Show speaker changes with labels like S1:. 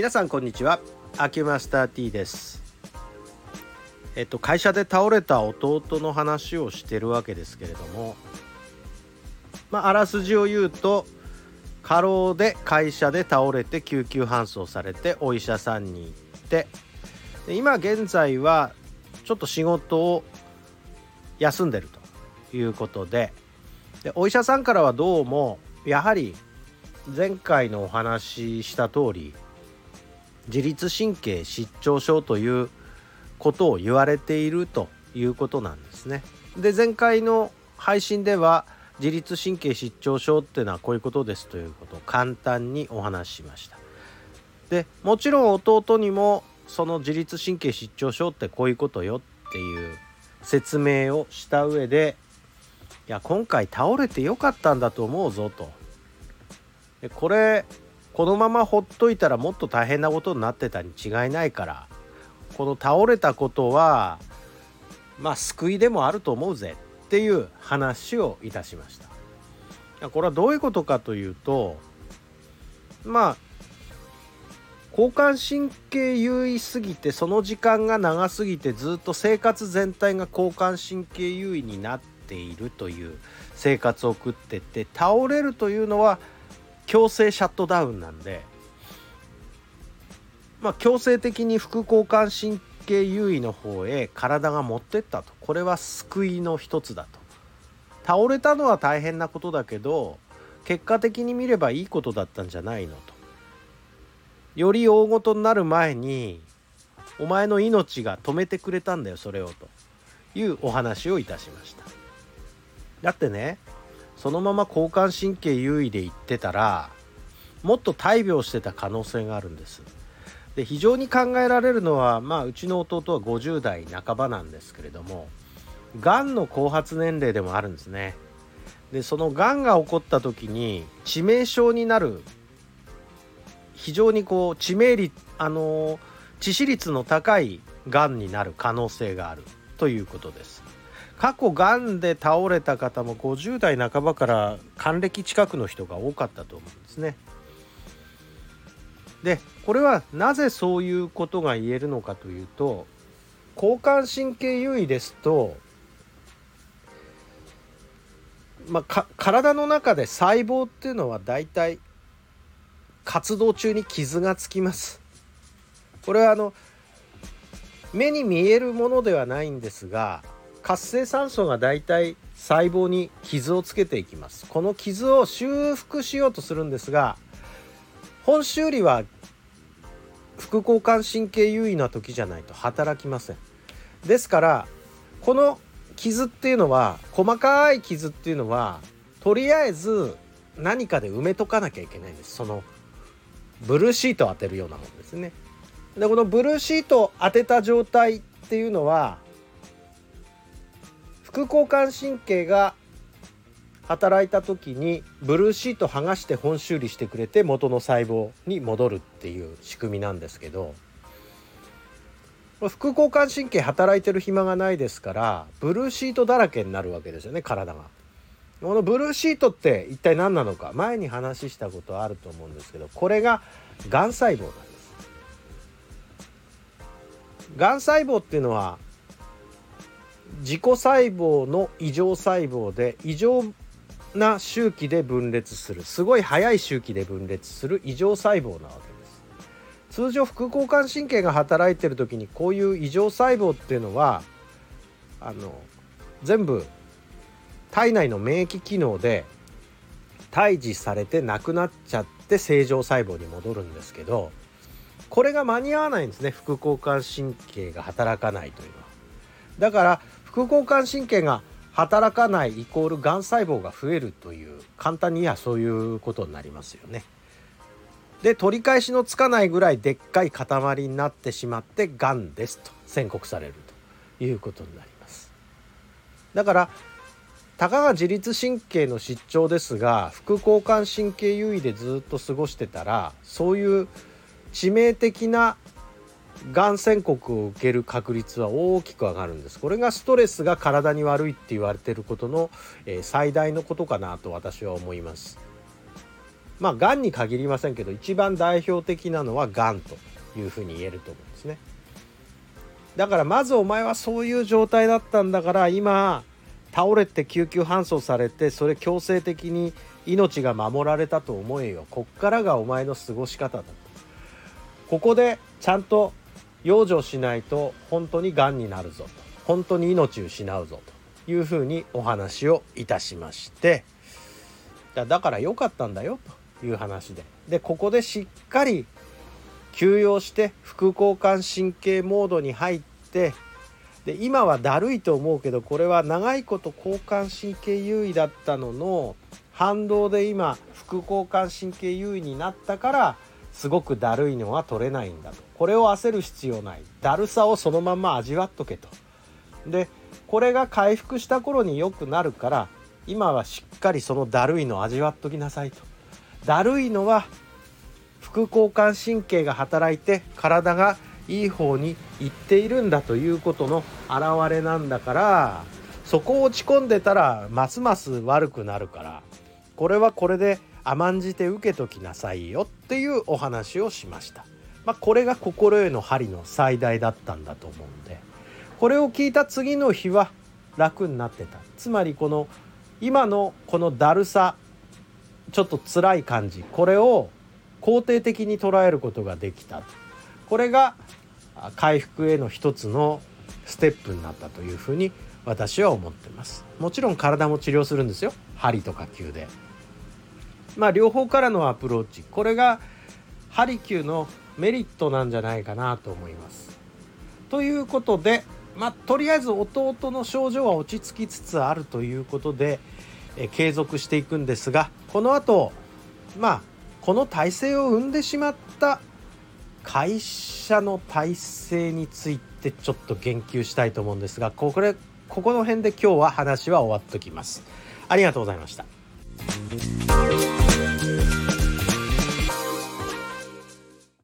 S1: 皆さんこんにちは。アキュマスター T です。えっと会社で倒れた弟の話をしてるわけですけれども。まああらすじを言うと過労で会社で倒れて救急搬送されてお医者さんに行って今現在はちょっと仕事を休んでるということででお医者さんからはどうもやはり前回のお話しした通り自律神経失調症ということを言われているということなんですね。で前回の配信では自律神経失調症っていうのはこういうことですということを簡単にお話ししました。でもちろん弟にもその自律神経失調症ってこういうことよっていう説明をした上でいや今回倒れてよかったんだと思うぞとでこれこのままほっといたらもっと大変なことになってたに違いないからこの倒れたことはまあ救いでもあると思うぜっていう話をいたしました。これはどういうことかというとまあ交感神経優位すぎてその時間が長すぎてずっと生活全体が交感神経優位になっているという生活を送ってて倒れるというのは強制シャットダウンなんでまあ強制的に副交感神経優位の方へ体が持ってったと。これは救いの一つだと。倒れたのは大変なことだけど結果的に見ればいいことだったんじゃないのと。より大ごとになる前にお前の命が止めてくれたんだよそれをというお話をいたしました。だってねそのまま交感神経優位で言ってたらもっと大病してた可能性があるんです。で非常に考えられるのはまあうちの弟は50代半ばなんですけれどもがんの後発年齢でもあるんですね。でそのがんが起こった時に致命傷になる非常にこう致命率あの致死率の高いがんになる可能性があるということです。過去がんで倒れた方も50代半ばから還暦近くの人が多かったと思うんですね。でこれはなぜそういうことが言えるのかというと交感神経優位ですと、まあ、体の中で細胞っていうのはだいたい活動中に傷がつきます。これはあの目に見えるものではないんですが活性酸素がだいたい細胞に傷をつけていきます。この傷を修復しようとするんですが本修理は副交感神経優位な時じゃないと働きません。ですからこの傷っていうのは細かい傷っていうのはとりあえず何かで埋めとかなきゃいけないんです。そのブルーシートを当てるようなもんですね。でこのブルーシートを当てた状態っていうのは副交感神経が働いた時にブルーシート剥がして本修理してくれて元の細胞に戻るっていう仕組みなんですけど副交感神経働いてる暇がないですからブルーシートだらけになるわけですよね体が。このブルーシートって一体何なのか前に話したことあると思うんですけどこれががん細胞なんです。がん細胞っていうのは自己細胞の異常細胞で異常な周期で分裂する。すごい速い周期で分裂する。異常細胞なわけです。通常副交感神経が働いてる時にこういう異常細胞っていうのはあの全部体内の免疫機能で退治されてなくなっちゃって正常細胞に戻るんですけどこれが間に合わないんですね。副交感神経が働かないというのは。だから副交感神経が働かないイコールがん細胞が増えるという簡単にはそういうことになりますよね。で取り返しのつかないぐらいでっかい塊になってしまってがんですと宣告されるということになります。だからたかが自律神経の失調ですが副交感神経優位でずっと過ごしてたらそういう致命的ながん宣告を受ける確率は大きく上がるんです。これがストレスが体に悪いって言われてることの、えー、最大のことかなと私は思います。まあがんに限りませんけど一番代表的なのはがんというふうに言えると思うんですね。だからまずお前はそういう状態だったんだから今倒れて救急搬送されてそれ強制的に命が守られたと思えよ。こっからがお前の過ごし方だと。ここでちゃんと養生しないと本当にがんになるぞと。本当に命を失うぞと。いうふうにお話をいたしまして。だから良かったんだよという話で。でここでしっかり休養して副交感神経モードに入ってで今はだるいと思うけどこれは長いこと交感神経優位だったのの反動で今副交感神経優位になったからすごくだるいのは取れないんだと。これを焦る必要ない。だるさをそのまま味わっとけと。でこれが回復した頃に良くなるから今はしっかりそのだるいの味わっときなさいと。だるいのは副交感神経が働いて体がいい方に行っているんだということの表れなんだからそこを落ち込んでたらますます悪くなるから。これはこれで甘んじて受けときなさいよっていうお話をしました。まあ、これが心への針の最大だったんだと思うんでこれを聞いた次の日は楽になってた。つまりこの今のこのだるさちょっと辛い感じこれを肯定的に捉えることができた。これが回復への一つのステップになったというふうに私は思ってます。もちろん体も治療するんですよ。針とか球で。まあ両方からのアプローチこれが針球のメリットなんじゃないかなと思いますということでまあとりあえず弟の症状は落ち着きつつあるということでえ継続していくんですがこの後まあこの体制を生んでしまった会社の体制についてちょっと言及したいと思うんですがこれここの辺で今日は話は終わっときます。ありがとうございました。